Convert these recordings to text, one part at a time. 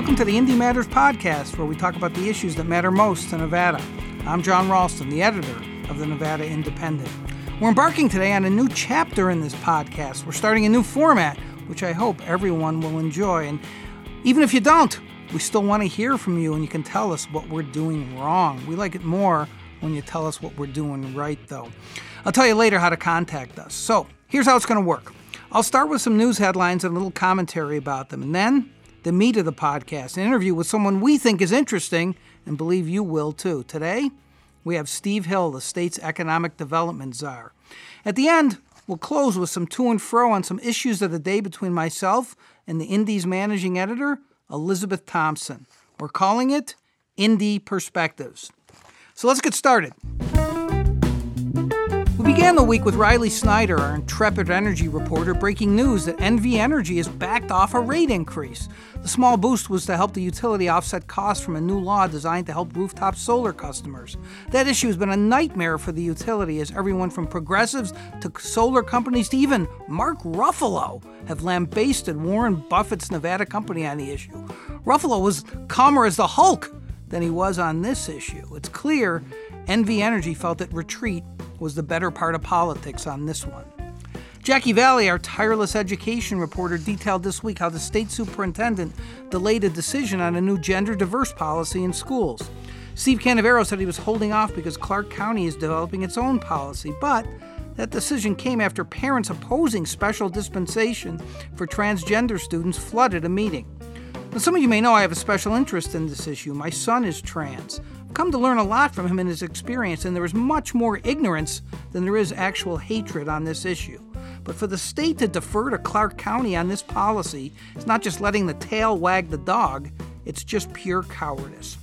Welcome to the Indy Matters podcast, where we talk about the issues that matter most to Nevada. I'm Jon Ralston, the editor of the Nevada Independent. We're embarking today on a new chapter in this podcast. We're starting a new format, which I hope everyone will enjoy. And even if you don't, we still want to hear from you and you can tell us what we're doing wrong. We like it more when you tell us what we're doing right, though. I'll tell you later how to contact us. So, here's how it's going to work I'll start with some news headlines and a little commentary about them, and then the meat of the podcast, an interview with someone we think is interesting and believe you will too. Today, we have Steve Hill, the state's economic development czar. At the end, we'll close with some to and fro on some issues of the day between myself and the Indy's managing editor, Elizabeth Thompson. We're calling it Indy Perspectives. So let's get started. Began the week with Riley Snyder, our intrepid energy reporter, breaking news that NV Energy has backed off a rate increase. The small boost was to help the utility offset costs from a new law designed to help rooftop solar customers. That issue has been a nightmare for the utility as everyone from progressives to solar companies to even Mark Ruffalo have lambasted Warren Buffett's Nevada company on the issue. Ruffalo was calmer as the Hulk than he was on this issue. It's clear NV Energy felt that retreat was the better part of politics on this one. Jackie Valley, our tireless education reporter, detailed this week how the state superintendent delayed a decision on a new gender diverse policy in schools. Steve Canavero said he was holding off because Clark County is developing its own policy, but that decision came after parents opposing special dispensation for transgender students flooded a meeting. Some of you may know I have a special interest in this issue. My son is trans. I've come to learn a lot from him and his experience, and there is much more ignorance than there is actual hatred on this issue. But for the state to defer to Clark County on this policy is not just letting the tail wag the dog, it's just pure cowardice.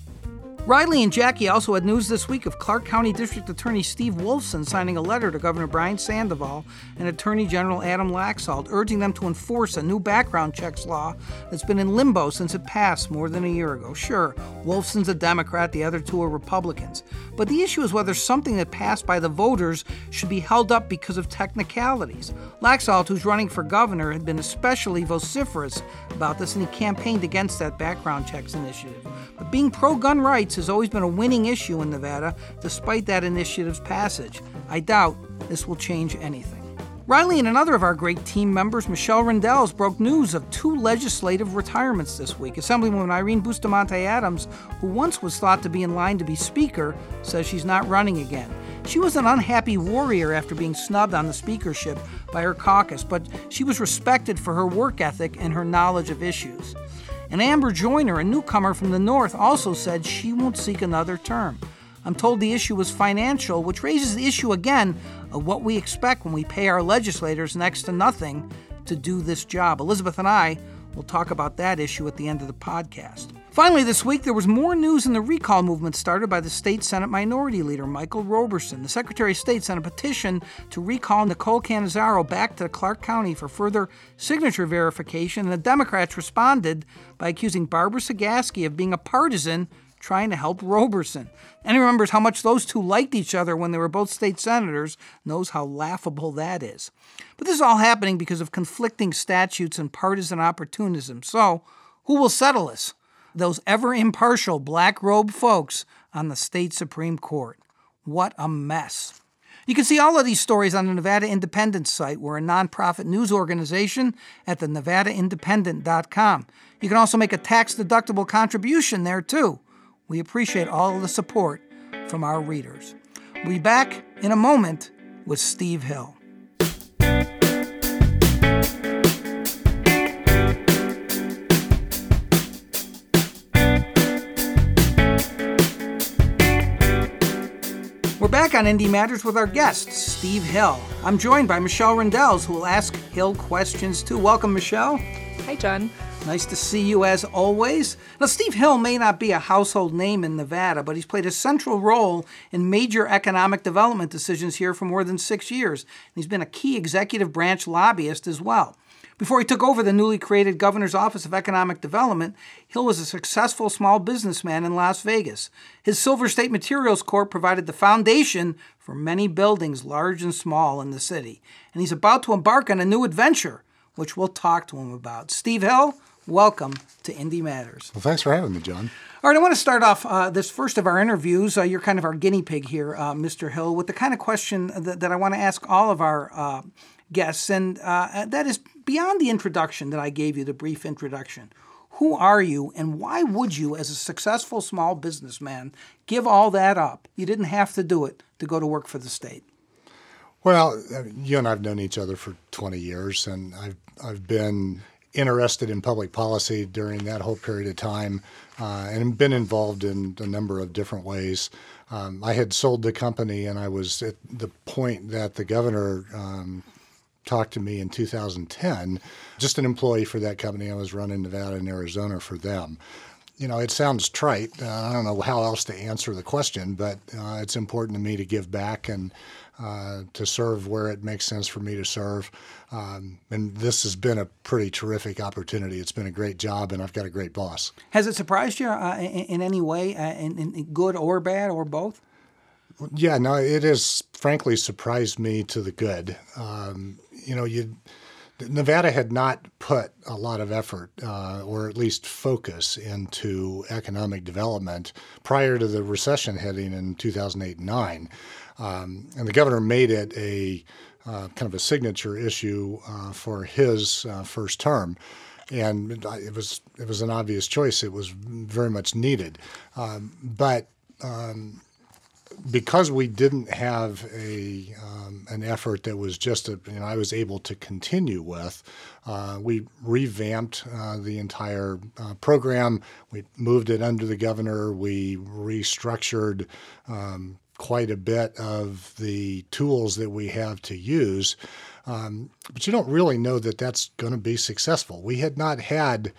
Riley and Jackie also had news this week of Clark County District Attorney Steve Wolfson signing a letter to Governor Brian Sandoval and Attorney General Adam Laxalt urging them to enforce a new background checks law that's been in limbo since it passed more than a year ago. Sure, Wolfson's a Democrat, the other two are Republicans. But the issue is whether something that passed by the voters should be held up because of technicalities. Laxalt, who's running for governor, had been especially vociferous about this and he campaigned against that background checks initiative. But being pro gun rights has always been a winning issue in Nevada, despite that initiative's passage. I doubt this will change anything. Riley and another of our great team members, Michelle Rindels, broke news of two legislative retirements this week. Assemblywoman Irene Bustamante Adams, who once was thought to be in line to be Speaker, says she's not running again. She was an unhappy warrior after being snubbed on the speakership by her caucus, but she was respected for her work ethic and her knowledge of issues. And Amber Joiner, a newcomer from the North, also said she won't seek another term. I'm told the issue was financial, which raises the issue again of what we expect when we pay our legislators next to nothing to do this job. Elizabeth and I will talk about that issue at the end of the podcast. Finally, this week, there was more news in the recall movement started by the state Senate Minority Leader Michael Roberson. The Secretary of State sent a petition to recall Nicole Cannizzaro back to Clark County for further signature verification, and the Democrats responded by accusing Barbara Cegavske of being a partisan trying to help Roberson. Anyone remembers how much those two liked each other when they were both state senators knows how laughable that is. But this is all happening because of conflicting statutes and partisan opportunism. So, who will settle this? Those ever impartial black robe folks on the state Supreme Court. What a mess. You can see all of these stories on the Nevada Independent site. We're a nonprofit news organization at the nevadaindependent.com. You can also make a tax deductible contribution there too. We appreciate all of the support from our readers. We'll be back in a moment with Steve Hill. Back on Indy Matters with our guest, Steve Hill. I'm joined by Michelle Rindels, who will ask Hill questions too. Welcome, Michelle. Hi, Jon. Nice to see you as always. Now, Steve Hill may not be a household name in Nevada, but he's played a central role in major economic development decisions here for more than six years. And He's been a key executive branch lobbyist as well. Before he took over the newly created Governor's Office of Economic Development, Hill was a successful small businessman in Las Vegas. His Silver State Materials Corp provided the foundation for many buildings, large and small, in the city. And he's about to embark on a new adventure, which we'll talk to him about. Steve Hill, welcome to Indy Matters. Well, thanks for having me, Jon. All right, I want to start off uh, this first of our interviews. Uh, you're kind of our guinea pig here, uh, Mr. Hill, with the kind of question that, that I want to ask all of our uh, guests, and uh, that is beyond the introduction that I gave you, the brief introduction. Who are you, and why would you, as a successful small businessman, give all that up? You didn't have to do it to go to work for the state. Well, you and I have known each other for 20 years, and I've I've been interested in public policy during that whole period of time uh, and been involved in a number of different ways. Um, I had sold the company, and I was at the point that the governor um, talked to me in 2010, just an employee for that company. I was running Nevada and Arizona for them. You know, it sounds trite. Uh, I don't know how else to answer the question, but uh, it's important to me to give back and uh, to serve where it makes sense for me to serve. Um, and this has been a pretty terrific opportunity. It's been a great job, and I've got a great boss. Has it surprised you uh, in, in, any way, uh, in, in, good or bad, or both? Yeah, no, it has frankly surprised me to the good. Um, you know, you. Nevada had not put a lot of effort, uh, or at least focus, into economic development prior to the recession heading in 2008 and 9. Um, and the governor made it a uh, kind of a signature issue uh, for his uh, first term. And it was it was an obvious choice. It was very much needed, um, but um, because we didn't have a um, an effort that was just a, you know I was able to continue with, uh, we revamped uh, the entire uh, program. We moved it under the governor. We restructured um, quite a bit of the tools that we have to use. Um, but you don't really know that that's going to be successful. We had not had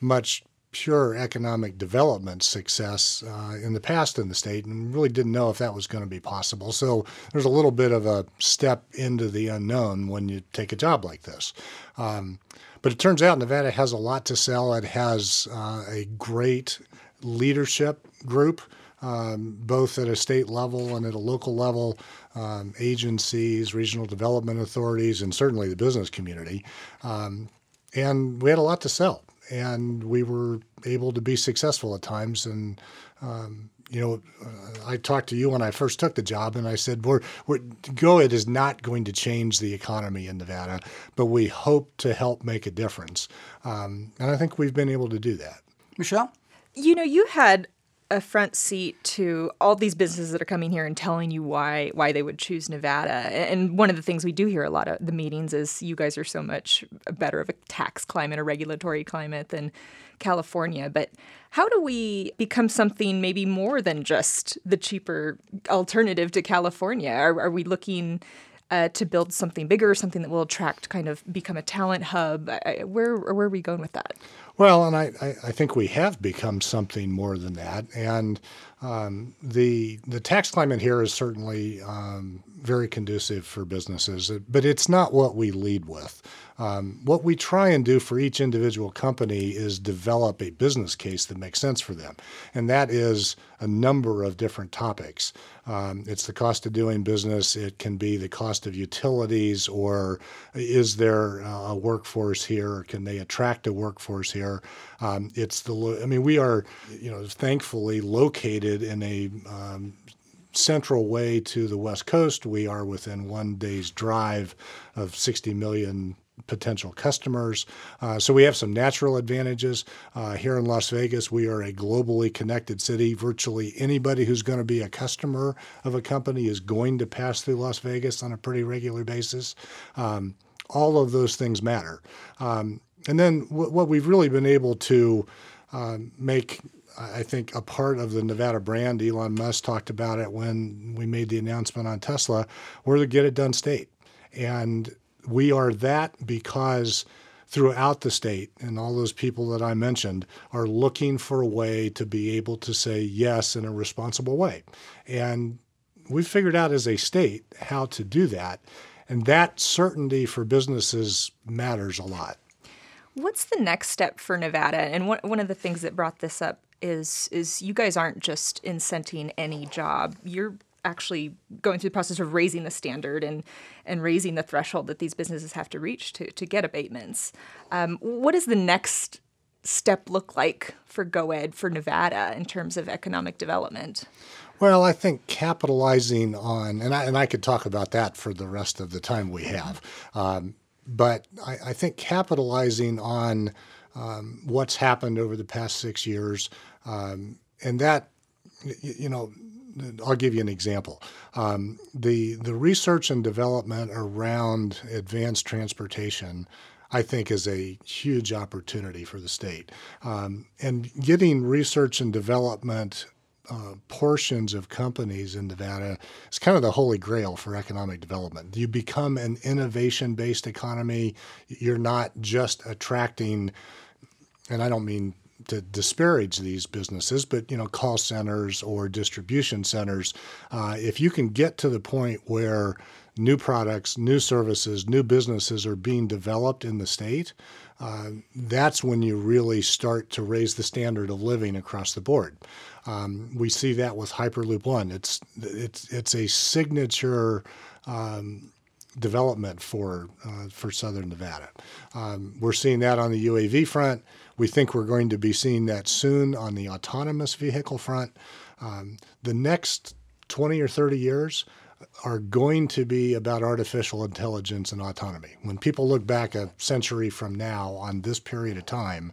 much pure economic development success uh, in the past in the state and really didn't know if that was going to be possible. So there's a little bit of a step into the unknown when you take a job like this. Um, but it turns out Nevada has a lot to sell. It has uh, a great leadership group um, both at a state level and at a local level, um, agencies, regional development authorities, and certainly the business community. Um, and we had a lot to sell, and we were able to be successful at times. And um, you know, uh, I talked to you when I first took the job, and I said, "We're, we're GoEd is not going to change the economy in Nevada, but we hope to help make a difference." Um, and I think we've been able to do that. Michelle, you know, you had a front seat to all these businesses that are coming here and telling you why why they would choose Nevada. And one of the things we do hear a lot of the meetings is you guys are so much better of a tax climate, a regulatory climate than California. But how do we become something maybe more than just the cheaper alternative to California? Are, are we looking uh, to build something bigger, something that will attract, kind of become a talent hub? I, where where are we going with that? Well, and I, I think we have become something more than that. And um, the the tax climate here is certainly um, very conducive for businesses, but it's not what we lead with. Um, what we try and do for each individual company is develop a business case that makes sense for them, and that is a number of different topics. Um, it's the cost of doing business. It can be the cost of utilities, or is there a workforce here, can they attract a workforce here? Um, it's the I mean, we are you know thankfully located in a um, central way to the West Coast. We are within one day's drive of 60 million potential customers. Uh, so we have some natural advantages. Uh, here in Las Vegas, we are a globally connected city. Virtually anybody who's going to be a customer of a company is going to pass through Las Vegas on a pretty regular basis. Um, all of those things matter. Um, and then w- what we've really been able to um, make I think a part of the Nevada brand. Elon Musk talked about it when we made the announcement on Tesla. We're the get it done state. And we are that because throughout the state and all those people that I mentioned are looking for a way to be able to say yes in a responsible way. And we've figured out as a state how to do that. And that certainty for businesses matters a lot. What's the next step for Nevada? And one, one of the things that brought this up is is you guys aren't just incenting any job. You're actually going through the process of raising the standard and and raising the threshold that these businesses have to reach to to get abatements. Um, does the next step look like for GoEd for Nevada in terms of economic development? Well, I think capitalizing on, and I, and I could talk about that for the rest of the time we have, um, but I, I, think capitalizing on um, what's happened over the past six years, um, and that, you know, I'll give you an example. Um, the the research and development around advanced transportation, I think, is a huge opportunity for the state. Um, and getting research and development uh, portions of companies in Nevada is kind of the holy grail for economic development. You become an innovation based economy. You're not just attracting, and I don't mean to disparage these businesses, but you know, call centers or distribution centers. Uh, if you can get to the point where new products, new services, new businesses are being developed in the state, uh, that's when you really start to raise the standard of living across the board. Um, we see that with Hyperloop One. It's it's it's a signature. Um, development for uh, for Southern Nevada. Um, we're seeing that on the UAV front. We think we're going to be seeing that soon on the autonomous vehicle front. Um, the next 20 or 30 years are going to be about artificial intelligence and autonomy. When people look back a century from now on this period of time,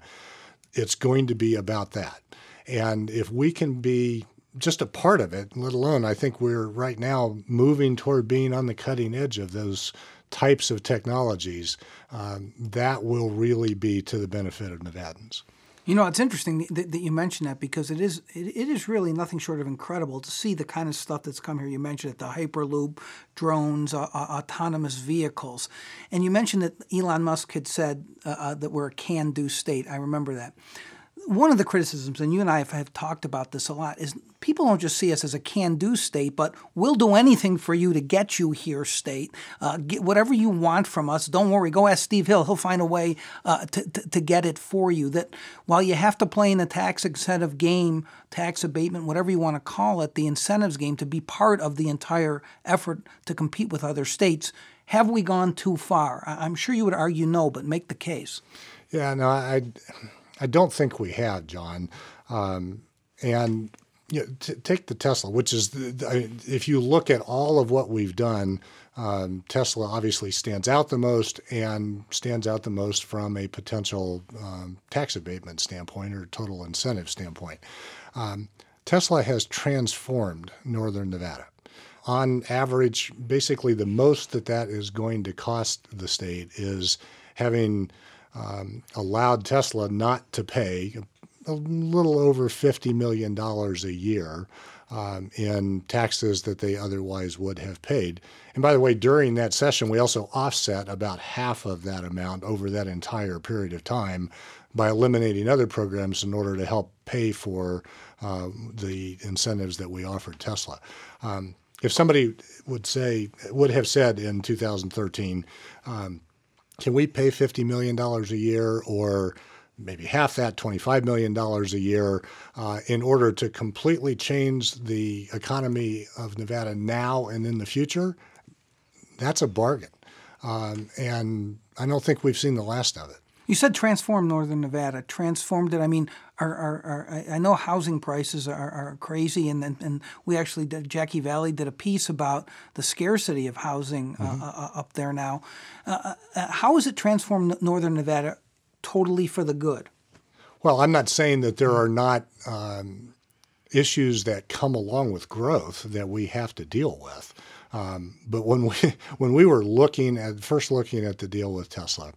it's going to be about that. And if we can be just a part of it, let alone I think we're right now moving toward being on the cutting edge of those types of technologies, um, that will really be to the benefit of Nevadans. You know, it's interesting that, that you mentioned that because it is it, it is really nothing short of incredible to see the kind of stuff that's come here. You mentioned it, the Hyperloop, drones, uh, uh, autonomous vehicles, and you mentioned that Elon Musk had said uh, uh that we're a can-do state. I remember that one of the criticisms, and you and I have, talked about this a lot, is people don't just see us as a can-do state, but we'll do anything for you to get you here, state. Uh, get whatever you want from us. Don't worry. Go ask Steve Hill. He'll find a way uh, to, to, to, get it for you. That while you have to play in the tax incentive game, tax abatement, whatever you want to call it, the incentives game to be part of the entire effort to compete with other states, have we gone too far? I'm sure you would argue no, but make the case. Yeah, no, I. I don't think we have, Jon. Um, and you know, t- take the Tesla, which is the, I if you look at all of what we've done, um, Tesla obviously stands out the most and stands out the most from a potential um, tax abatement standpoint or total incentive standpoint. Um, Tesla has transformed northern Nevada. On average, basically the most that that is going to cost the state is having um, allowed Tesla not to pay a little over $50 million a year um, in taxes that they otherwise would have paid. And by the way, during that session, we also offset about half of that amount over that entire period of time by eliminating other programs in order to help pay for uh, the incentives that we offered Tesla. Um, if somebody would say, would have said in 2013, um, can we pay $50 million a year or maybe half that, $25 million a year, uh, in order to completely change the economy of Nevada now and in the future? That's a bargain. Um, and I don't think we've seen the last of it. You said transform Northern Nevada. Transformed it. I mean, are, are, are I know housing prices are, are crazy, and, and, and we actually did, Jackie Valley did a piece about the scarcity of housing uh, mm-hmm. uh, uh, up there now. Uh, uh, how has it transformed Northern Nevada totally for the good? Well, I'm not saying that there are not um, issues that come along with growth that we have to deal with. Um, but when we when we were looking at first looking at the deal with Tesla,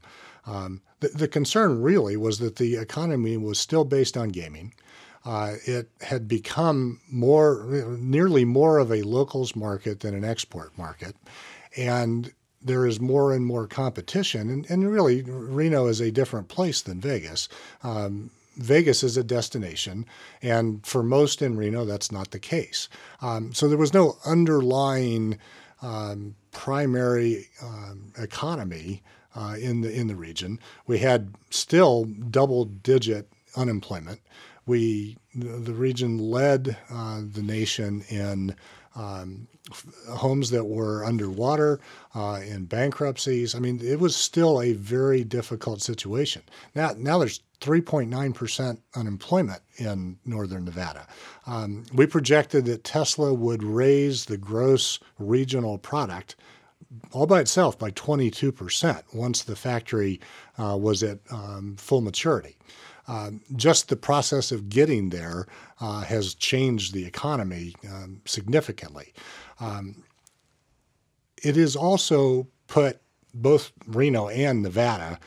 um, the, the, concern really was that the economy was still based on gaming. Uh, it had become more, nearly more of a locals market than an export market. And there is more and more competition. And, and really, Reno is a different place than Vegas. Um, Vegas is a destination, and for most in Reno, that's not the case. Um, so there was no underlying um, primary um, economy uh, in the in the region. We had still double digit unemployment. We the, the region led uh, the nation in um, homes that were underwater, uh, in bankruptcies. I mean, it was still a very difficult situation. Now, now there's 3.9% unemployment in northern Nevada. Um, we projected that Tesla would raise the gross regional product all by itself by 22% once the factory uh, was at um, full maturity. Uh, just the process of getting there uh, has changed the economy um, significantly. Um, it has also put both Reno and Nevada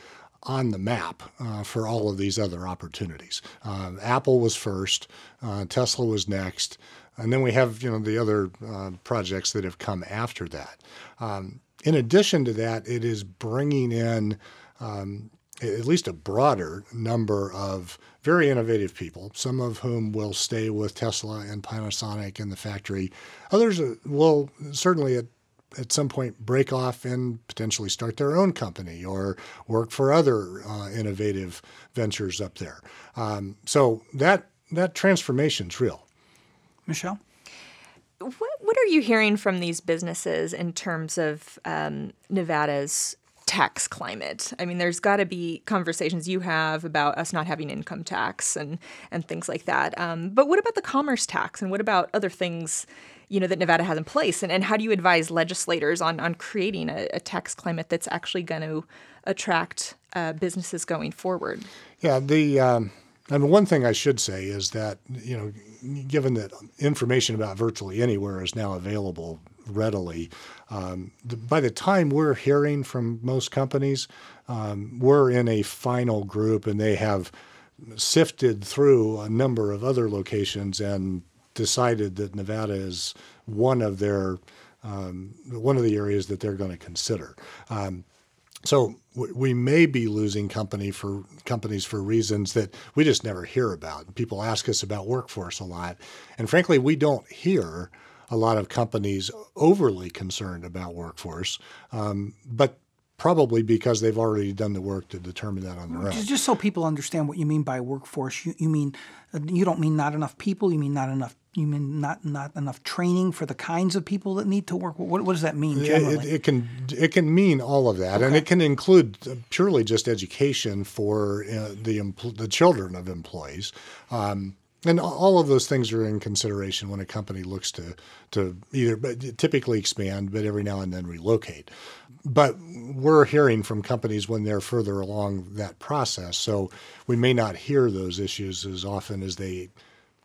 on the map uh, for all of these other opportunities. Uh, Apple was first, uh, Tesla was next, and then we have you know the other uh, projects that have come after that. Um, in addition to that, it is bringing in um, at least a broader number of very innovative people, some of whom will stay with Tesla and Panasonic in the factory. Others uh, will certainly at, at some point break off and potentially start their own company or work for other uh, innovative ventures up there. Um, so that that transformation is real. Michelle? What, what are you hearing from these businesses in terms of um, Nevada's tax climate? I mean, there's got to be conversations you have about us not having income tax and and things like that. Um, but what about the commerce tax and what about other things? You know that Nevada has in place, and, and how do you advise legislators on on creating a, a tax climate that's actually going to attract uh, businesses going forward? Yeah, the um, and one thing I should say is that you know, given that information about virtually anywhere is now available readily, um, the, by the time we're hearing from most companies, um, we're in a final group, and they have sifted through a number of other locations and decided that Nevada is one of their um, one of the areas that they're going to consider. Um, so we may be losing company for companies for reasons that we just never hear about. People ask us about workforce a lot, and frankly, we don't hear a lot of companies overly concerned about workforce. Um, but probably because they've already done the work to determine that on their own. Just, so people understand what you mean by workforce, you, you mean uh, you don't mean not enough people. You mean not enough. You mean not not enough training for the kinds of people that need to work. What, what does that mean generally? It, it, can it can mean all of that, okay. and it can include purely just education for uh, the the children of employees. Um, and all of those things are in consideration when a company looks to to either typically expand, but every now and then relocate. But we're hearing from companies when they're further along that process, so we may not hear those issues as often as they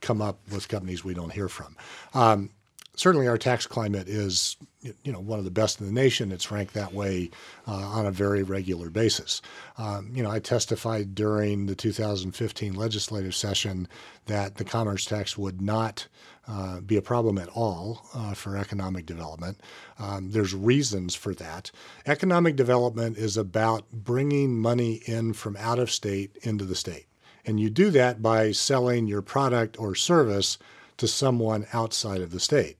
come up with companies we don't hear from. Um, certainly our tax climate is you know one of the best in the nation. It's ranked that way uh, on a very regular basis. Um, you know, I testified during the 2015 legislative session that the commerce tax would not uh, be a problem at all uh, for economic development. Um, there's reasons for that. Economic development is about bringing money in from out of state into the state, and you do that by selling your product or service to someone outside of the state.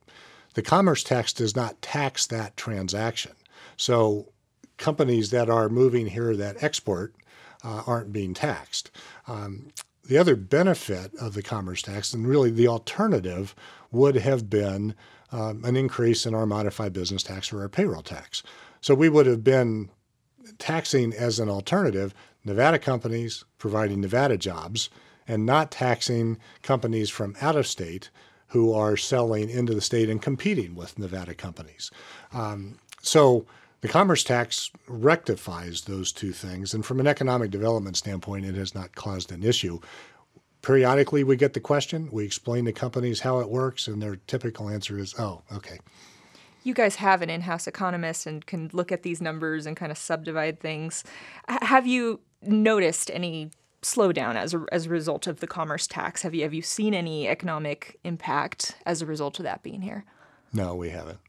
The commerce tax does not tax that transaction. So companies that are moving here that export uh, aren't being taxed. Um, the other benefit of the commerce tax, and really the alternative, would have been um, an increase in our modified business tax or our payroll tax. So we would have been taxing as an alternative Nevada companies providing Nevada jobs and not taxing companies from out of state who are selling into the state and competing with Nevada companies. Um, so the commerce tax rectifies those two things. And from an economic development standpoint, it has not caused an issue. Periodically, we get the question, we explain to companies how it works, and their typical answer is, oh, okay. You guys have an in house economist and can look at these numbers and kind of subdivide things. Have you noticed any slowdown as a, as a result of the commerce tax? Have you have you seen any economic impact as a result of that being here? No, we haven't.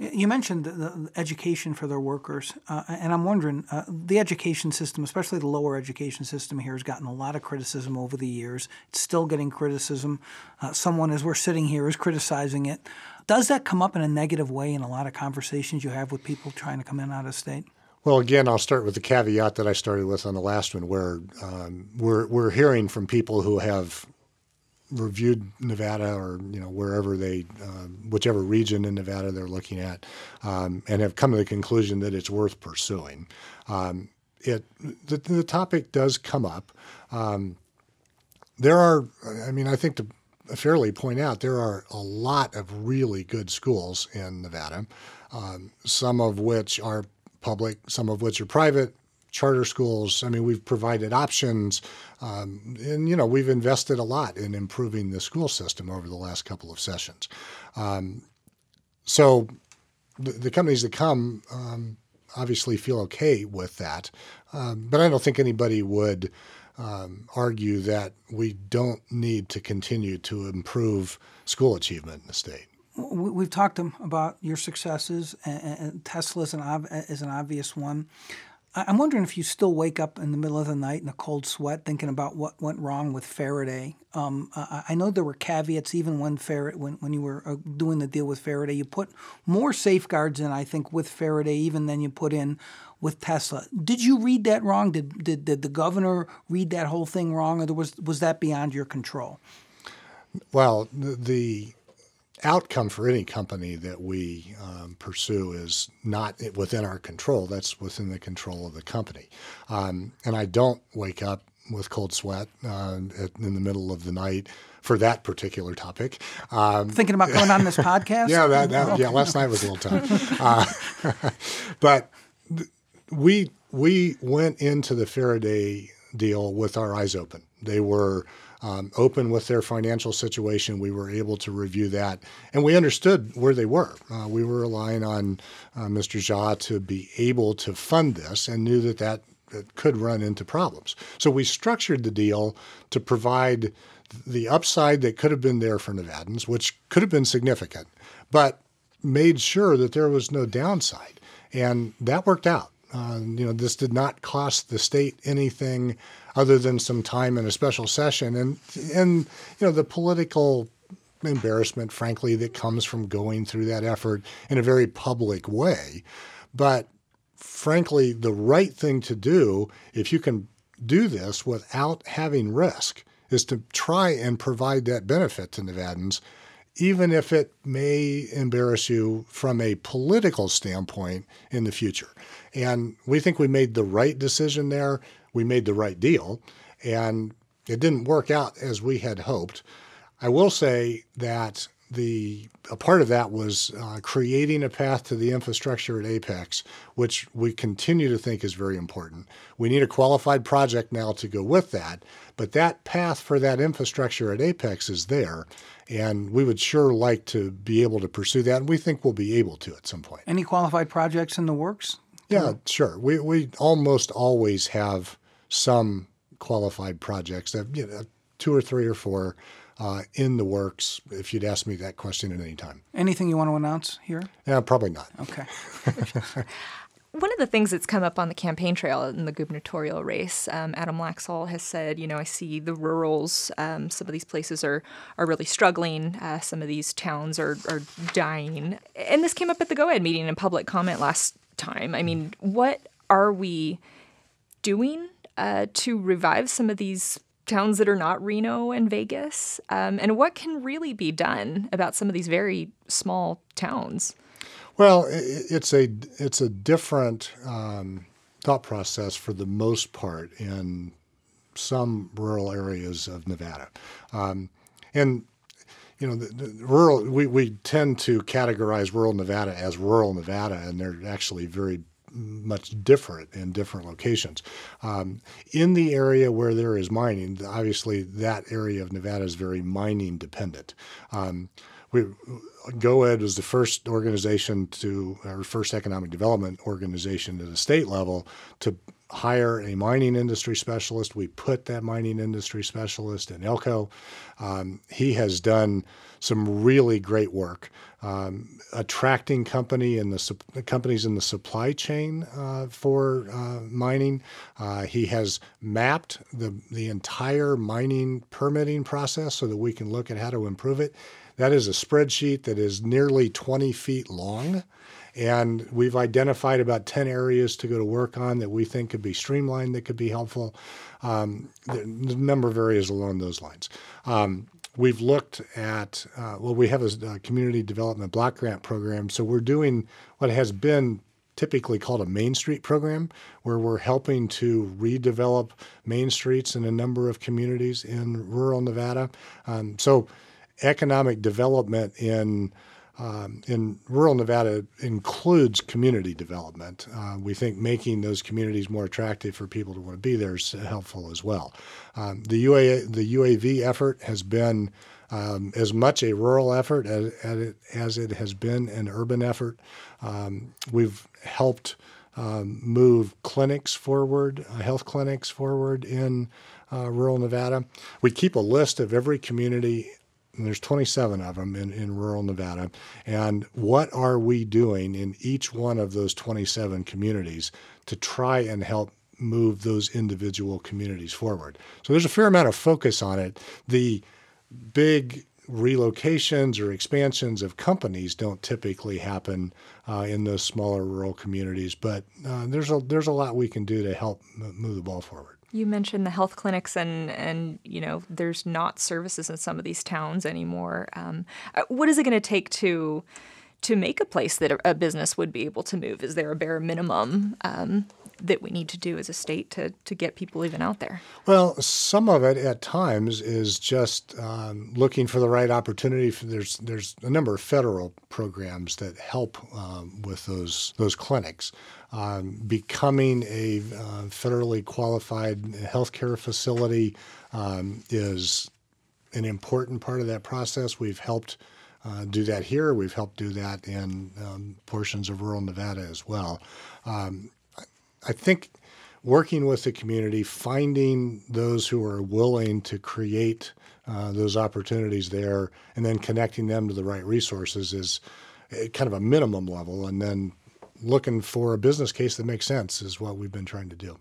You mentioned the, the education for their workers, uh, and I'm wondering uh, the education system, especially the lower education system here, has gotten a lot of criticism over the years. It's still getting criticism. Uh, someone, as we're sitting here, is criticizing it. Does that come up in a negative way in a lot of conversations you have with people trying to come in out of state? Well, again, I'll start with the caveat that I started with on the last one, where um, we're we're hearing from people who have reviewed Nevada or you know wherever they, uh, whichever region in Nevada they're looking at, um, and have come to the conclusion that it's worth pursuing. Um, it the, the, topic does come up. Um, there are, I mean, I think to fairly point out there are a lot of really good schools in Nevada, um, some of which are public, some of which are private, charter schools. I mean, we've provided options, um, and you know, we've invested a lot in improving the school system over the last couple of sessions. Um, so, the, the, companies that come um, obviously feel okay with that, um, but I don't think anybody would. Um, argue that we don't need to continue to improve school achievement in the state we've talked about your successes, and Tesla is an, obvious one. I'm wondering if you still wake up in the middle of the night in a cold sweat thinking about what went wrong with Faraday. Um, I know there were caveats even when Faraday, when, when you were uh, doing the deal with Faraday. You put more safeguards in, I think, with Faraday even than you put in with Tesla. Did you read that wrong? Did, did, did the governor read that whole thing wrong, or was was that beyond your control? Well, the outcome for any company that we um, pursue is not within our control. That's within the control of the company. Um, and I don't wake up with cold sweat uh, in the middle of the night for that particular topic. Um, Thinking about going on this podcast? yeah, that, that, yeah. Last night was a little tough, uh, but th- we we went into the Faraday deal with our eyes open. They were um, open with their financial situation. We were able to review that, and we understood where they were. Uh, we were relying on uh, Mr. Jia to be able to fund this, and knew that that could run into problems. So we structured the deal to provide the upside that could have been there for Nevadans, which could have been significant, but made sure that there was no downside, and that worked out. Uh, you know, this did not cost the state anything other than some time in a special session, and and you know the political embarrassment, frankly, that comes from going through that effort in a very public way. But frankly, the right thing to do, if you can do this without having risk, is to try and provide that benefit to Nevadans even if it may embarrass you from a political standpoint in the future. And we think we made the right decision there. We made the right deal. And it didn't work out as we had hoped. I will say that the a part of that was uh, creating a path to the infrastructure at Apex, which we continue to think is very important. We need a qualified project now to go with that, but that path for that infrastructure at Apex is there, and we would sure like to be able to pursue that, and we think we'll be able to at some point. Any qualified projects in the works? Yeah, sure. We we almost always have some qualified projects that you know two or three or four uh, in the works. If you'd ask me that question at any time. Anything you want to announce here? Yeah, probably not. Okay. One of the things that's come up on the campaign trail in the gubernatorial race, um, Adam Laxalt has said, you know, I see the rurals. Um, some of these places are are really struggling. Uh, some of these towns are are dying. And this came up at the Go Ed meeting in public comment last time. I mean, what are we doing uh, to revive some of these towns that are not Reno and Vegas? Um, and what can really be done about some of these very small towns? Well, it's a it's a different um, thought process for the most part in some rural areas of Nevada, um, and you know, the, the, rural we, we tend to categorize rural Nevada as rural Nevada, and they're actually very much different in different locations. Um, in the area where there is mining, obviously that area of Nevada is very mining dependent. Um, we, GoEd was the first organization to, our first economic development organization at the state level to hire a mining industry specialist. We put that mining industry specialist in Elko. Um, he has done some really great work um, attracting company in the companies in the supply chain uh, for uh, mining. Uh, he has mapped the the entire mining permitting process so that we can look at how to improve it. That is a spreadsheet that is nearly 20 feet long. And we've identified about 10 areas to go to work on that we think could be streamlined, that could be helpful. Um, the, number of areas along those lines. Um, we've looked at, uh, well, we have a, a community development block grant program. So we're doing what has been typically called a Main Street program, where we're helping to redevelop main streets in a number of communities in rural Nevada. Um, so economic development in um, in rural Nevada includes community development. Uh, we think making those communities more attractive for people to want to be there is helpful as well. Um, the UA, the UAV effort has been um, as much a rural effort as, as, it, as it has been an urban effort. Um, we've helped um, move clinics forward, uh, health clinics forward in uh, rural Nevada. We keep a list of every community and there's 27 of them in, in rural Nevada. And what are we doing in each one of those 27 communities to try and help move those individual communities forward? So there's a fair amount of focus on it. The big relocations or expansions of companies don't typically happen uh, in those smaller rural communities, but uh, there's a there's a lot we can do to help move the ball forward. You mentioned the health clinics, and and you know there's not services in some of these towns anymore. Um, uh, what is it going to take to to make a place that a, business would be able to move? Is there a bare minimum um, that we need to do as a state to, to get people even out there? Well, some of it at times is just um, looking for the right opportunity. There's there's a number of federal programs that help um, with those those clinics. Um, becoming a uh, federally qualified healthcare facility um, is an important part of that process. We've helped. Uh, do that here. We've helped do that in um, portions of rural Nevada as well. Um, I think working with the community, finding those who are willing to create uh, those opportunities there, and then connecting them to the right resources is kind of a minimum level. And then looking for a business case that makes sense is what we've been trying to do.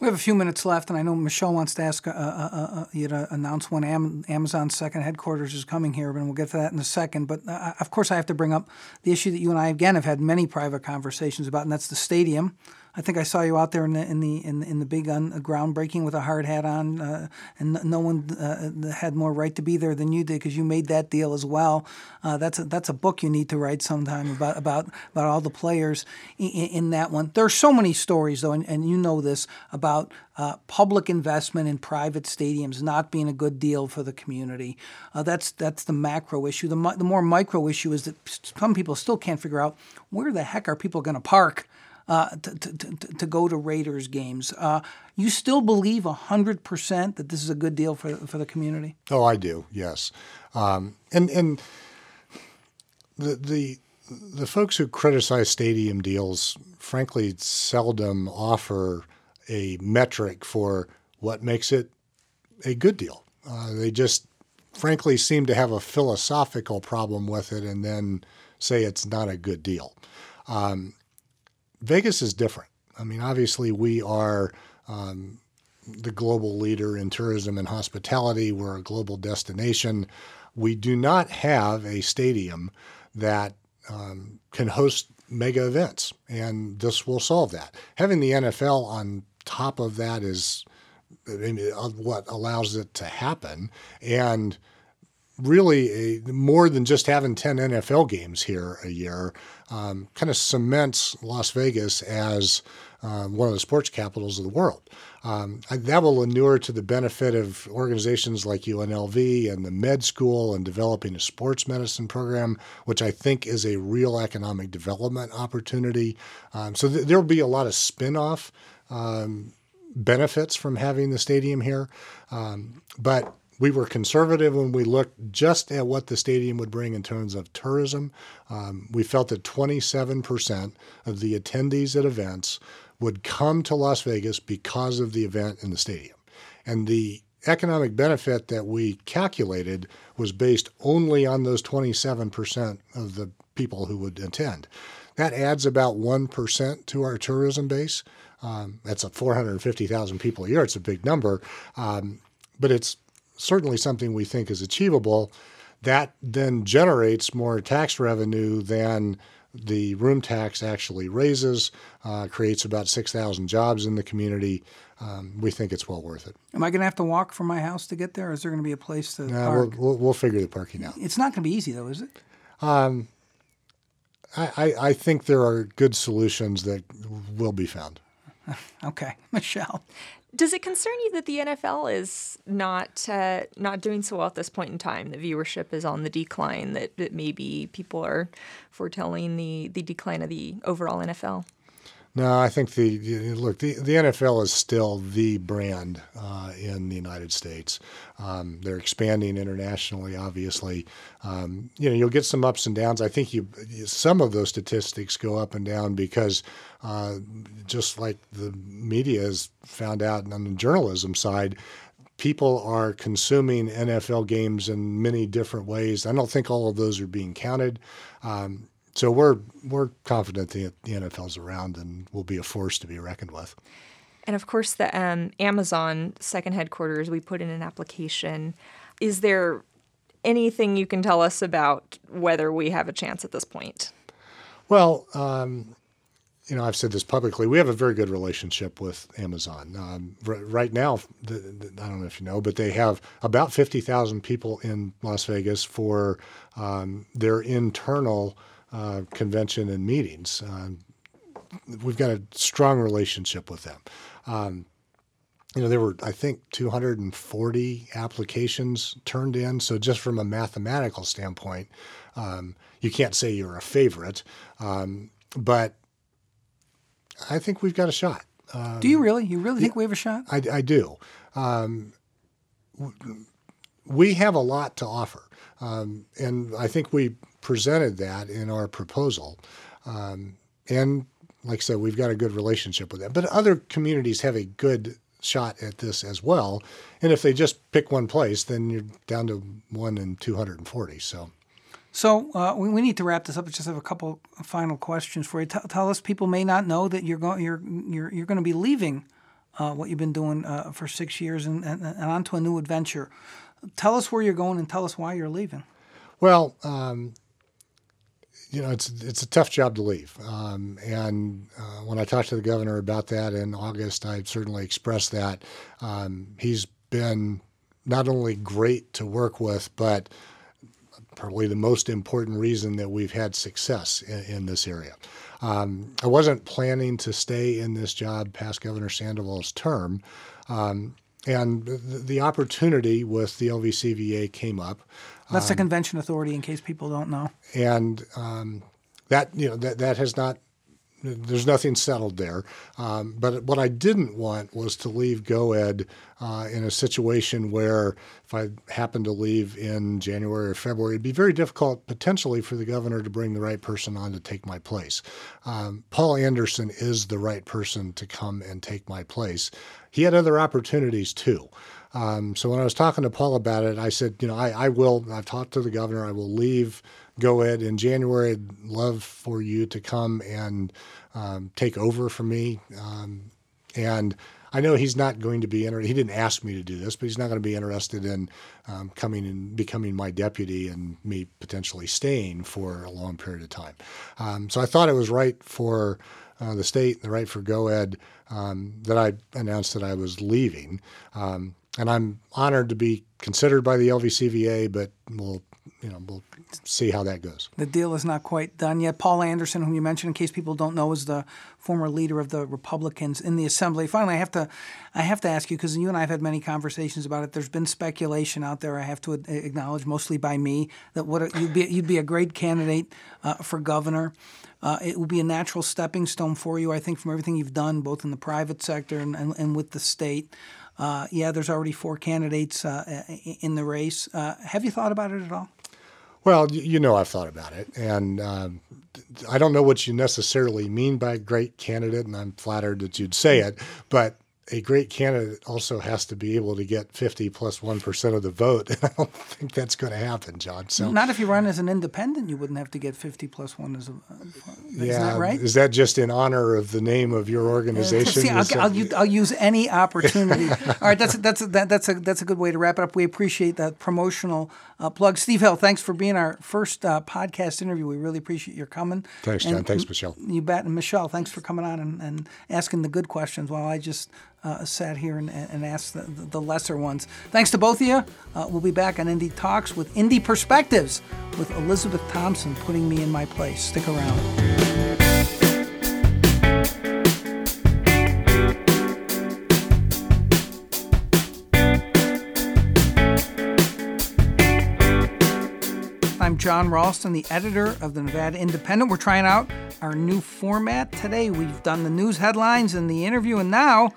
We have a few minutes left, and I know Michelle wants to ask uh, uh, uh, uh you to announce when Am- Amazon's second headquarters is coming here, but we'll get to that in a second. But uh, of course, I have to bring up the issue that you and I again have had many private conversations about, and that's the stadium. I think I saw you out there in the in the in, in the big un, uh, groundbreaking with a hard hat on, uh, and no one uh, had more right to be there than you did because you made that deal as well. Uh, that's a, that's a book you need to write sometime about about about all the players in, in that one. There are so many stories though, and, and you know this about uh, public investment in private stadiums not being a good deal for the community. Uh, that's that's the macro issue. The the more micro issue is that some people still can't figure out where the heck are people going to park uh, to, to, to, go to Raiders games. Uh, you still believe 100% that this is a good deal for, for the community? Oh, I do, yes. Um, and and the, the, the folks who criticize stadium deals, frankly, seldom offer a metric for what makes it a good deal. Uh, they just, frankly, seem to have a philosophical problem with it and then say it's not a good deal. Um, Vegas is different. I mean, obviously, we are um, the global leader in tourism and hospitality. We're a global destination. We do not have a stadium that um, can host mega events, and this will solve that. Having the NFL on top of that is I mean, what allows it to happen. And really a, more than just having 10 NFL games here a year, um, kind of cements Las Vegas as um, one of the sports capitals of the world. Um, that will inure to the benefit of organizations like UNLV and the med school and developing a sports medicine program, which I think is a real economic development opportunity. Um, so th- there will be a lot of spin off um, benefits from having the stadium here. Um, but we were conservative when we looked just at what the stadium would bring in terms of tourism. Um, we felt that 27% of the attendees at events would come to Las Vegas because of the event in the stadium. And the economic benefit that we calculated was based only on those 27% of the people who would attend. That adds about 1% to our tourism base. Um, that's a 450,000 people a year. It's a big number, um, but it's certainly something we think is achievable. That then generates more tax revenue than the room tax actually raises, uh, creates about 6,000 jobs in the community. Um, we think it's well worth it. Am I going to have to walk from my house to get there, or is there going to be a place to Uh, park? we'll, we'll, we'll figure the parking out. It's not going to be easy, though, is it? I, I, I think there are good solutions that will be found. Okay, Michelle. Does it concern you that the NFL is not uh, not doing so well at this point in time? The viewership is on the decline. That, that maybe people are foretelling the the decline of the overall NFL. No, I think the look the, the NFL is still the brand uh, in the United States. Um, they're expanding internationally, obviously. Um, you know, you'll get some ups and downs. I think you some of those statistics go up and down because uh, just like the media has found out on the journalism side, people are consuming NFL games in many different ways. I don't think all of those are being counted. Um, so we're we're confident that the NFL's around and will be a force to be reckoned with. And of course, the um, Amazon second headquarters, we put in an application. Is there anything you can tell us about whether we have a chance at this point? Well, um, you know, I've said this publicly. We have a very good relationship with Amazon. Um, r- right now, the, the, I don't know if you know, but they have about 50,000 people in Las Vegas for um, their internal uh, convention and meetings. Um, we've got a strong relationship with them. Um, you know, there were, I think, 240 applications turned in. So, just from a mathematical standpoint, um, you can't say you're a favorite. Um, but I think we've got a shot. Do you really? You really think we have a shot? I, I do. Um, we have a lot to offer. Um, and I think we presented that in our proposal. Um, and like I said, we've got a good relationship with them. But other communities have a good shot at this as well. And if they just pick one place, then you're down to one in 240. So. So uh, we, we need to wrap this up. I just have a couple of final questions for you. Tell tell us, people may not know that you're going you're you're you're going to be leaving uh, what you've been doing uh, for six years and, and, and onto a new adventure. Tell us where you're going and tell us why you're leaving. Well, um, you know, it's it's a tough job to leave. Um, and uh, when I talked to the governor about that in August, I certainly expressed that. Um, he's been not only great to work with, but probably the most important reason that we've had success in, in this area. Um, I wasn't planning to stay in this job past Governor Sandoval's term. Um, and the, the opportunity with the LVCVA came up That's the convention authority, in case people don't know. and um, that you know that that has not. There's nothing settled there. Um, but what I didn't want was to leave GoEd uh, in a situation where if I happened to leave in January or February, it'd be very difficult potentially for the governor to bring the right person on to take my place. Um, Paul Anderson is the right person to come and take my place. He had other opportunities too. Um, so when I was talking to Paul about it, I said, you know, I, I will, I've talked to the governor, I will leave GoEd in January. I'd love for you to come and um, take over for me. Um, and I know he's not going to be interested. He didn't ask me to do this, but he's not going to be interested in um, coming and becoming my deputy and me potentially staying for a long period of time. Um, so I thought it was right for uh, the state, the right for GoEd, um, that I announced that I was leaving. Um, and I'm honored to be considered by the LVCVA, but we'll, you know, we'll see how that goes. The deal is not quite done yet. Paul Anderson, whom you mentioned, in case people don't know, is the former leader of the Republicans in the Assembly. Finally, I have to, I have to ask you because you and I have had many conversations about it. There's been speculation out there. I have to acknowledge, mostly by me, that what a, you'd be you'd be a great candidate uh, for governor. Uh, it would be a natural stepping stone for you, I think, from everything you've done, both in the private sector and, and, and with the state. Uh, yeah, there's already four candidates uh, in the race. Uh, have you thought about it at all? Well, you know, I've thought about it, and um, I don't know what you necessarily mean by great candidate, and I'm flattered that you'd say it. But a great candidate also has to be able to get 50 plus 1 of the vote. And I don't think that's going to happen, Jon. So Not if you run as an independent, you wouldn't have to get 50 plus 1 as a. Is yeah, that right? Is that just in honor of the name of your organization? See, I'll, I'll, u- I'll use any opportunity. All right, that's that's that, that's a that's a good way to wrap it up. We appreciate that promotional uh, plug. Steve Hill, thanks for being our first uh, podcast interview. We really appreciate your coming. Thanks, And Jon. Thanks, Michelle. You bet. And Michelle, thanks for coming on and, and asking the good questions while I just uh, sat here and, and asked the, the lesser ones. Thanks to both of you. Uh, we'll be back on Indy Talks with Indie Perspectives with Elizabeth Thompson putting me in my place. Stick around. Jon Ralston, the editor of the Nevada Independent. We're trying out our new format today. We've done the news headlines and the interview, and now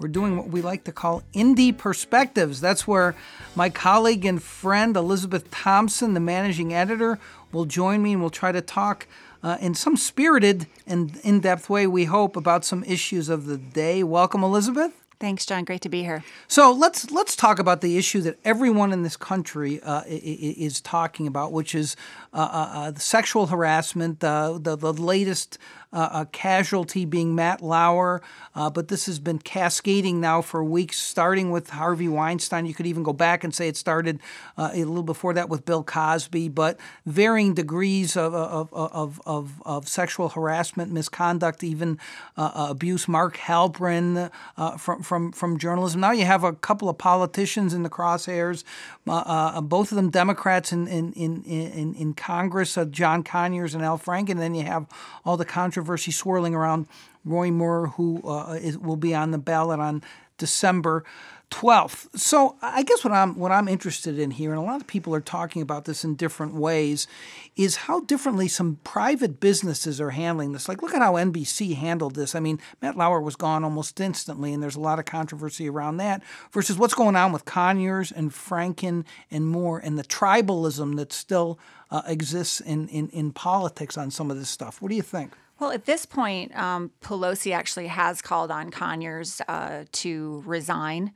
we're doing what we like to call Indie Perspectives. That's where my colleague and friend Elizabeth Thompson, the managing editor, will join me and we'll try to talk uh, in some spirited and in depth way, we hope, about some issues of the day. Welcome, Elizabeth. Thanks, Jon. Great to be here. So let's let's talk about the issue that everyone in this country uh, is talking about, which is uh, uh, uh, sexual harassment. The the latest uh, uh, casualty being Matt Lauer, uh, but this has been cascading now for weeks, starting with Harvey Weinstein. You could even go back and say it started a little before that with Bill Cosby, but varying degrees of of of of, of sexual harassment, misconduct, even abuse. Mark Halperin from from from journalism. Now you have a couple of politicians in the crosshairs, both of them Democrats in in in in, in Congress, uh, John Conyers and Al Franken. And then you have all the controversy swirling around Roy Moore, who uh, is, will be on the ballot on December. 12th. So I guess what I'm what I'm interested in here, and a lot of people are talking about this in different ways, is how differently some private businesses are handling this. Like, look at how NBC handled this. I mean, Matt Lauer was gone almost instantly, and there's a lot of controversy around that. Versus what's going on with Conyers and Franken and Moore, and the tribalism that still uh, exists in, in in politics on some of this stuff. What do you think? Well, at this point, um, Pelosi actually has called on Conyers uh, to resign.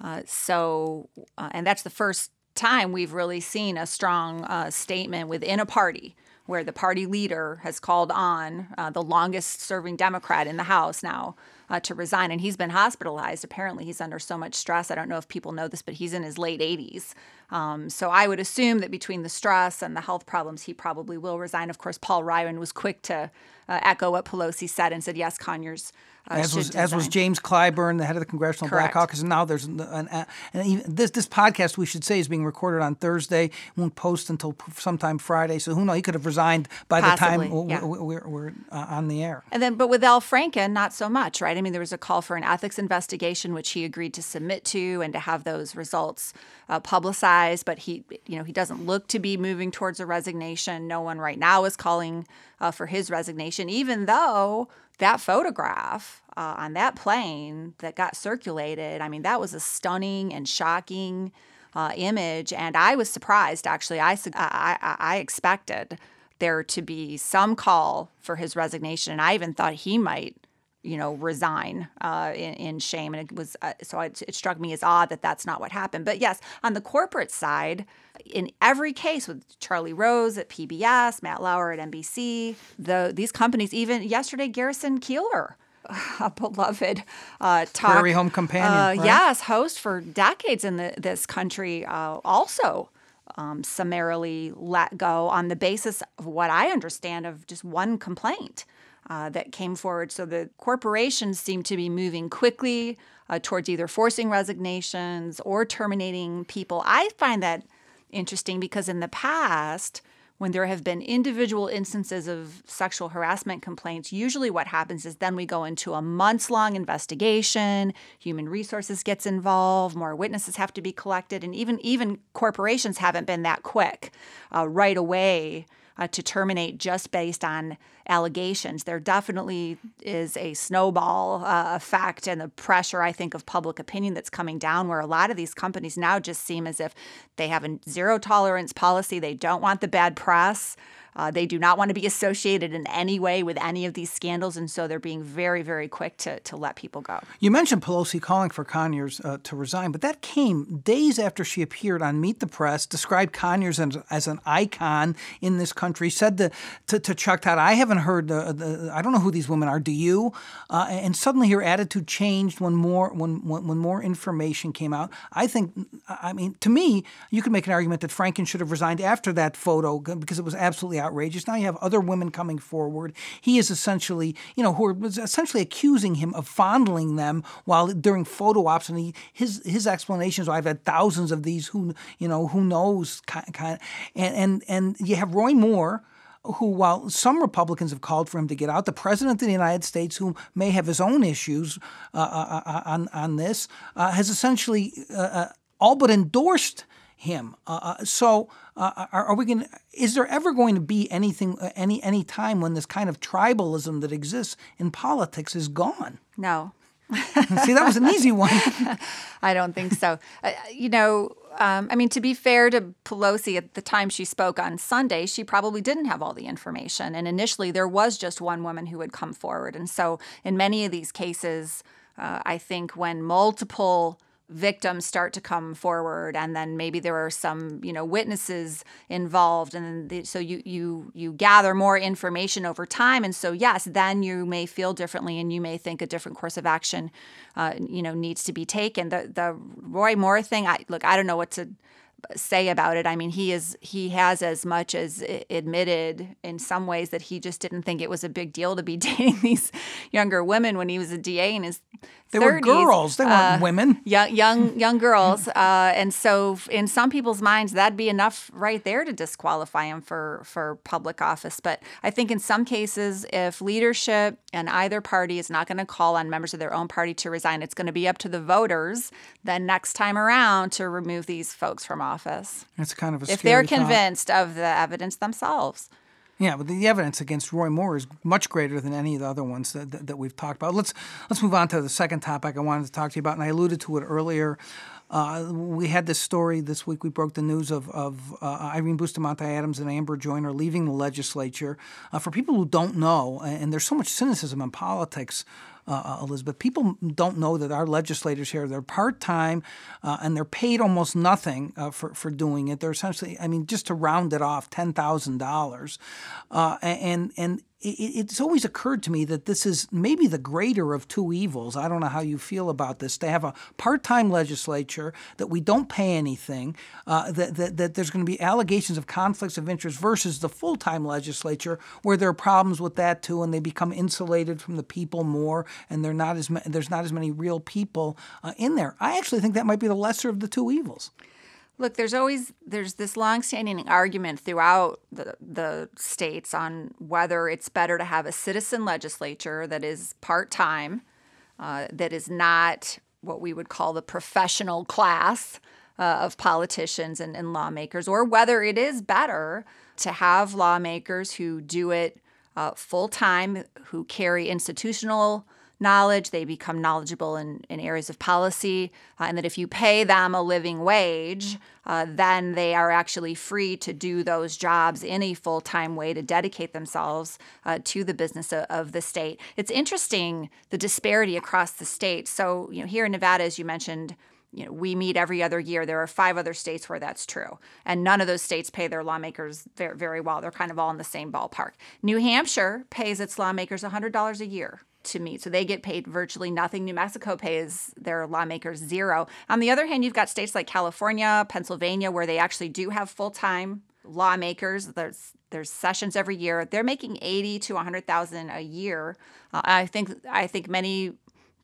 Uh, so, uh, and that's the first time we've really seen a strong uh, statement within a party where the party leader has called on uh, the longest serving Democrat in the House now uh, to resign. And he's been hospitalized. Apparently, he's under so much stress. I don't know if people know this, but he's in his late 80s. Um, so I would assume that between the stress and the health problems, he probably will resign. Of course, Paul Ryan was quick to uh, echo what Pelosi said and said, yes, Conyers. Uh, as was as was. James Clyburn, the head of the Congressional Black Caucus, and now there's an, an, and even this this podcast we should say is being recorded on Thursday. Won't post until sometime Friday. So who knows? He could have resigned by the time Possibly, yeah. w- we're, we're uh, on the air. And then, but with Al Franken, not so much, right? I mean, there was a call for an ethics investigation, which he agreed to submit to and to have those results uh, publicized. But he, you know, he doesn't look to be moving towards a resignation. No one right now is calling uh, for his resignation, even though that photograph uh, on that plane that got circulated, I mean, that was a stunning and shocking uh, image. And I was surprised, actually. I, I, I, expected there to be some call for his resignation. And I even thought he might, you know, resign uh, in, in shame. And it was, uh, so it, it struck me as odd that that's not what happened. But yes, on the corporate side, in every case with Charlie Rose at PBS, Matt Lauer at NBC, the these companies, even yesterday, Garrison Keillor, a beloved uh, talk, Prairie Home Companion, uh, right? yes, host for decades in the, this country, uh, also um, summarily let go on the basis of what I understand of just one complaint. Uh, that came forward. So the corporations seem to be moving quickly uh, towards either forcing resignations or terminating people. I find that interesting because in the past, when there have been individual instances of sexual harassment complaints, usually what happens is then we go into a months long investigation, human resources gets involved, more witnesses have to be collected, and even even corporations haven't been that quick uh, right away uh, to terminate just based on allegations. There definitely is a snowball uh, effect and the pressure, I think, of public opinion that's coming down, where a lot of these companies now just seem as if they have a zero tolerance policy. They don't want the bad press. Uh, they do not want to be associated in any way with any of these scandals, and so they're being very, very quick to, to let people go. You mentioned Pelosi calling for Conyers uh, to resign, but that came days after she appeared on Meet the Press, described Conyers as, as an icon in this country, said to, to, to Chuck Todd, I haven't heard, the, the, I don't know who these women are, do you? Uh, and suddenly her attitude changed when more, when, when, more information came out. I think, I mean, to me, you could make an argument that Franken should have resigned after that photo because it was absolutely outrageous. Now you have other women coming forward. He is essentially, you know, who are essentially accusing him of fondling them while during photo ops, and he, his his explanations. I've had thousands of these. Who you know, who knows? Kind, kind and and and you have Roy Moore who, while some Republicans have called for him to get out, the President of the United States, who may have his own issues uh, uh, uh on, on this, uh, has essentially uh, uh, all but endorsed him. so uh, are, are, we going? Is there ever going to be anything, uh, any any time when this kind of tribalism that exists in politics is gone? No. See, that was an easy one. I don't think so. Uh, you know, um, I mean, to be fair to Pelosi, at the time she spoke on Sunday, she probably didn't have all the information. And initially, there was just one woman who had come forward. And so, in many of these cases, uh, I think when multiple victims start to come forward and then maybe there are some you know witnesses involved and the, so you you you gather more information over time and so yes then you may feel differently and you may think a different course of action uh, you know needs to be taken. The the roy moore thing i look i don't know what to say about it. I mean, he is he has as much as admitted in some ways that he just didn't think it was a big deal to be dating these younger women when he was a DA in his they 30s. were girls. They weren't uh, women. Young, young, young girls. Uh, and so, in some people's minds, that'd be enough right there to disqualify him for for public office. But I think in some cases, if leadership and either party is not going to call on members of their own party to resign, it's going to be up to the voters then next time around to remove these folks from office. It's kind of a if they're thought. convinced of the evidence themselves. Yeah, but the evidence against Roy Moore is much greater than any of the other ones that, that, that, we've talked about. Let's let's move on to the second topic I wanted to talk to you about, and I alluded to it earlier. Uh, we had this story this week. We broke the news of, of uh, Irene Bustamante Adams and Amber Joiner leaving the legislature. Uh, for people who don't know, and there's so much cynicism in politics, uh, uh, Elizabeth. People don't know that our legislators here, they're part time uh, and they're paid almost nothing uh, for, for doing it. They're essentially, I mean, just to round it off, $10,000. Uh, and, and it's always occurred to me that this is maybe the greater of two evils. I don't know how you feel about this. To have a part time legislature, that we don't pay anything, uh, that, that, that there's going to be allegations of conflicts of interest versus the full time legislature, where there are problems with that too, and they become insulated from the people more, and they're not as ma- there's not as many real people uh, in there. I actually think that might be the lesser of the two evils. Look, there's always there's this longstanding argument throughout the the states on whether it's better to have a citizen legislature that is part time, uh, that is not what we would call the professional class uh, of politicians and, and lawmakers, or whether it is better to have lawmakers who do it uh, full time, who carry institutional knowledge, they become knowledgeable in, in areas of policy, uh, and that if you pay them a living wage, uh, then they are actually free to do those jobs in a full time way to dedicate themselves uh, to the business of, of, the state. It's interesting the disparity across the state. So, you know, here in Nevada, as you mentioned, you know, we meet every other year. There are five other states where that's true. And none of those states pay their lawmakers very, very well. They're kind of all in the same ballpark. New Hampshire pays its lawmakers $100 a year to meet. So they get paid virtually nothing. New Mexico pays their lawmakers zero. On the other hand, you've got states like California, Pennsylvania, where they actually do have full time lawmakers. There's there's sessions every year. They're making eighty to hundred thousand a year. Uh, I think I think many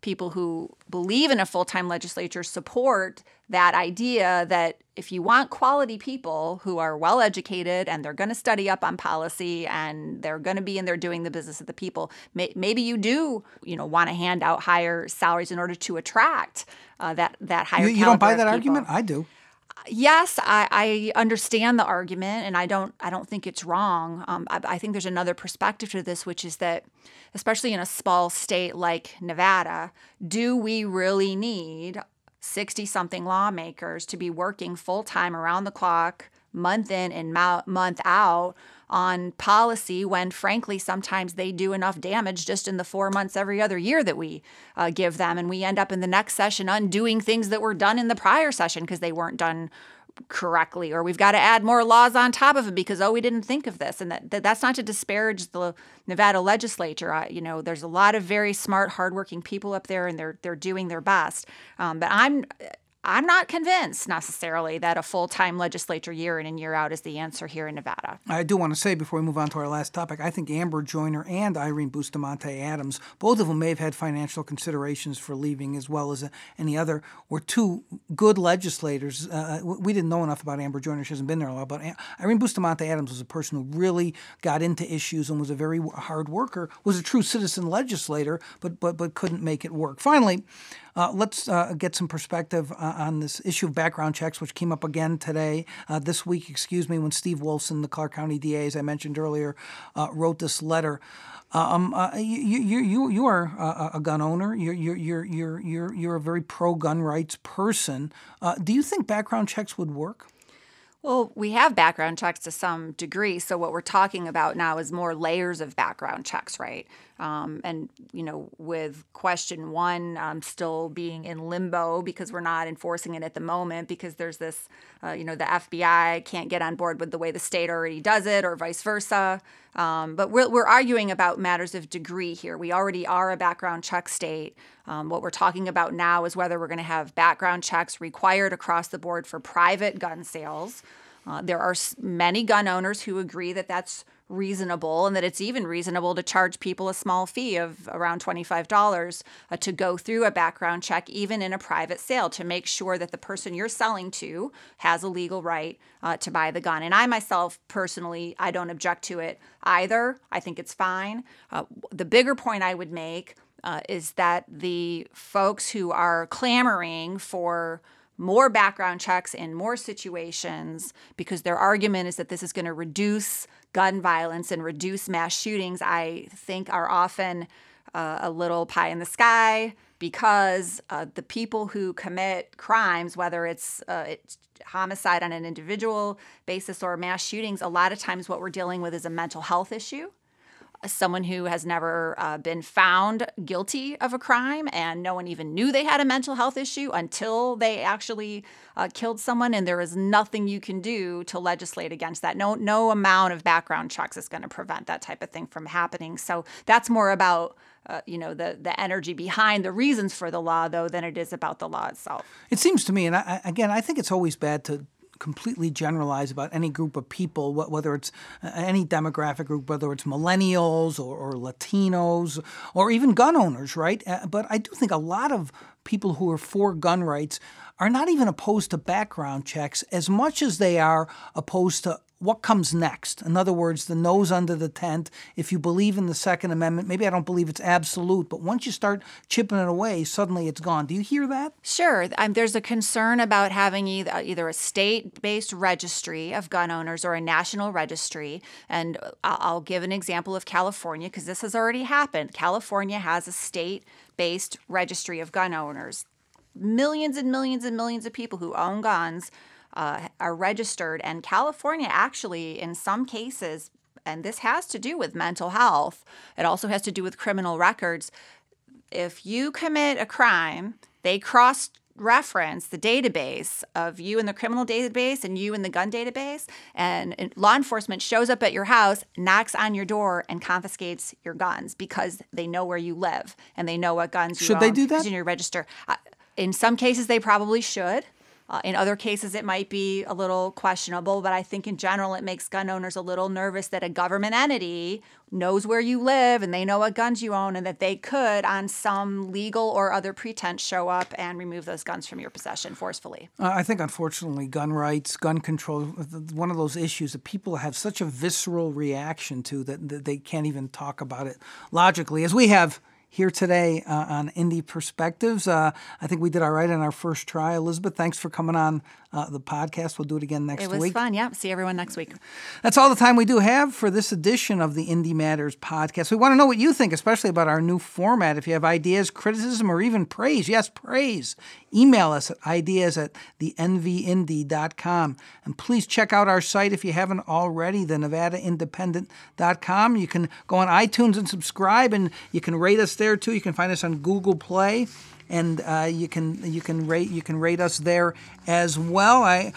people who believe in a full time legislature support that idea that if you want quality people who are well educated and they're going to study up on policy and they're going to be in there doing the business of the people, may, maybe you do, you know, want to hand out higher salaries in order to attract uh, that that higher. You, you don't buy that people. argument? I do. Yes, I, I, understand the argument, and I don't. I don't think it's wrong. Um, I, I, think there's another perspective to this, which is that, especially in a small state like Nevada, do we really need sixty-something lawmakers to be working full time around the clock, month in and month out? on policy when, frankly, sometimes they do enough damage just in the four months every other year that we uh, give them. And we end up in the next session undoing things that were done in the prior session because they weren't done correctly or we've got to add more laws on top of it because oh we didn't think of this and that, that that's not to disparage the Nevada legislature I, you know there's a lot of very smart hardworking people up there and they're they're doing their best um, but I'm I'm not convinced necessarily that a full time legislature year in and year out is the answer here in Nevada. I do want to say before we move on to our last topic, I think Amber Joiner and Irene Bustamante Adams, both of whom may have had financial considerations for leaving as well as any other, were two good legislators. Uh, we didn't know enough about Amber Joiner, she hasn't been there a lot, but Irene Bustamante Adams was a person who really got into issues and was a very hard worker, was a true citizen legislator, but, but, but couldn't make it work. Finally, uh, let's uh, get some perspective uh, on this issue of background checks, which came up again today, uh, this week, excuse me, when Steve Wolfson, the Clark County DA, as I mentioned earlier, uh, wrote this letter. Um, you, you, you, you are a, a gun owner. You're, you're, you're, you're, you're, you're a very pro gun rights person. do you think background checks would work? Well, we have background checks to some degree. So, what we're talking about now is more layers of background checks, right? Um, and, you know, with question one um, still being in limbo because we're not enforcing it at the moment because there's this, uh, you know, the FBI can't get on board with the way the state already does it or vice versa. Um, but we're, we're arguing about matters of degree here. We already are a background check state. Um, what we're talking about now is whether we're going to have background checks required across the board for private gun sales. Uh, there are many gun owners who agree that that's reasonable and that it's even reasonable to charge people a small fee of around $25 uh, to go through a background check, even in a private sale, to make sure that the person you're selling to has a legal right uh, to buy the gun. And I myself, personally, I don't object to it either. I think it's fine. Uh, the bigger point I would make uh, is that the folks who are clamoring for more background checks in more situations because their argument is that this is going to reduce gun violence and reduce mass shootings, I think are often uh, a little pie in the sky because uh, the people who commit crimes, whether it's, uh, it's homicide on an individual basis or mass shootings, a lot of times what we're dealing with is a mental health issue someone who has never uh, been found guilty of a crime and no one even knew they had a mental health issue until they actually uh, killed someone and there is nothing you can do to legislate against that. No no amount of background checks is going to prevent that type of thing from happening. So that's more about uh, you know the the energy behind the reasons for the law though than it is about the law itself. It seems to me and I, again i think it's always bad to completely generalize about any group of people, whether it's uh, any demographic group, whether it's millennials or, or Latinos or even gun owners, right? Uh, but I do think a lot of people who are for gun rights are not even opposed to background checks as much as they are opposed to what comes next. In other words, the nose under the tent. If you believe in the Second Amendment, maybe I don't believe it's absolute, but once you start chipping it away, suddenly it's gone. Do you hear that? Sure. Um, there's a concern about having either, either a state based registry of gun owners or a national registry. And I'll give an example of California because this has already happened. California has a state based registry of gun owners. Millions and millions and millions of people who own guns uh, are registered. And California actually, in some cases, and this has to do with mental health, it also has to do with criminal records. If you commit a crime, they cross reference the database of you in the criminal database and you in the gun database and law enforcement shows up at your house knocks on your door and confiscates your guns because they know where you live and they know what guns you should own they do that in your register in some cases they probably should uh, in other cases, it might be a little questionable, but I think in general, it makes gun owners a little nervous that a government entity knows where you live and they know what guns you own, and that they could, on some legal or other pretense, show up and remove those guns from your possession forcefully. Uh, I think, unfortunately, gun rights, gun control, one of those issues that people have such a visceral reaction to that, that they can't even talk about it logically, as we have here today uh, on Indie Perspectives. Uh, I think we did all right on our first try. Elizabeth, thanks for coming on uh, the podcast. We'll do it again next week. It was week. fun. Yeah. See everyone next week. That's all the time we do have for this edition of the Indy Matters podcast. We want to know what you think, especially about our new format. If you have ideas, criticism, or even praise, yes, praise, email us at ideas at thenvindy.com. And please check out our site if you haven't already, the nevadaindependent.com. You can go on iTunes and subscribe, and you can rate us there too. You can find us on Google Play and uh, you can you can rate you can rate us there as well. I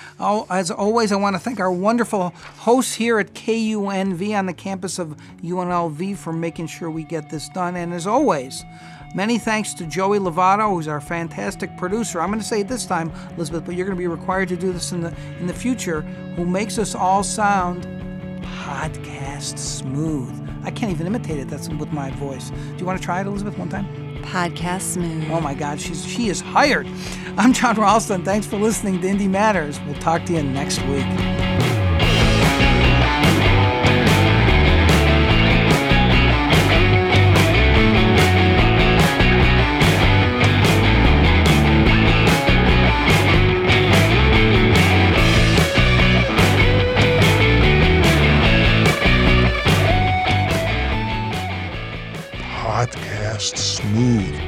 as always I want to thank our wonderful hosts here at KUNV on the campus of UNLV for making sure we get this done. And as always. Many thanks to Joey Lovato, who's our fantastic producer. I'm going to say it this time, Elizabeth, but you're going to be required to do this in the in the future. Who makes us all sound podcast smooth? I can't even imitate it. That's with my voice. Do you want to try it, Elizabeth, one time? Podcast smooth. Oh my God, she's she is hired. I'm Jon Ralston. Thanks for listening to Indy Matters. We'll talk to you next week. move.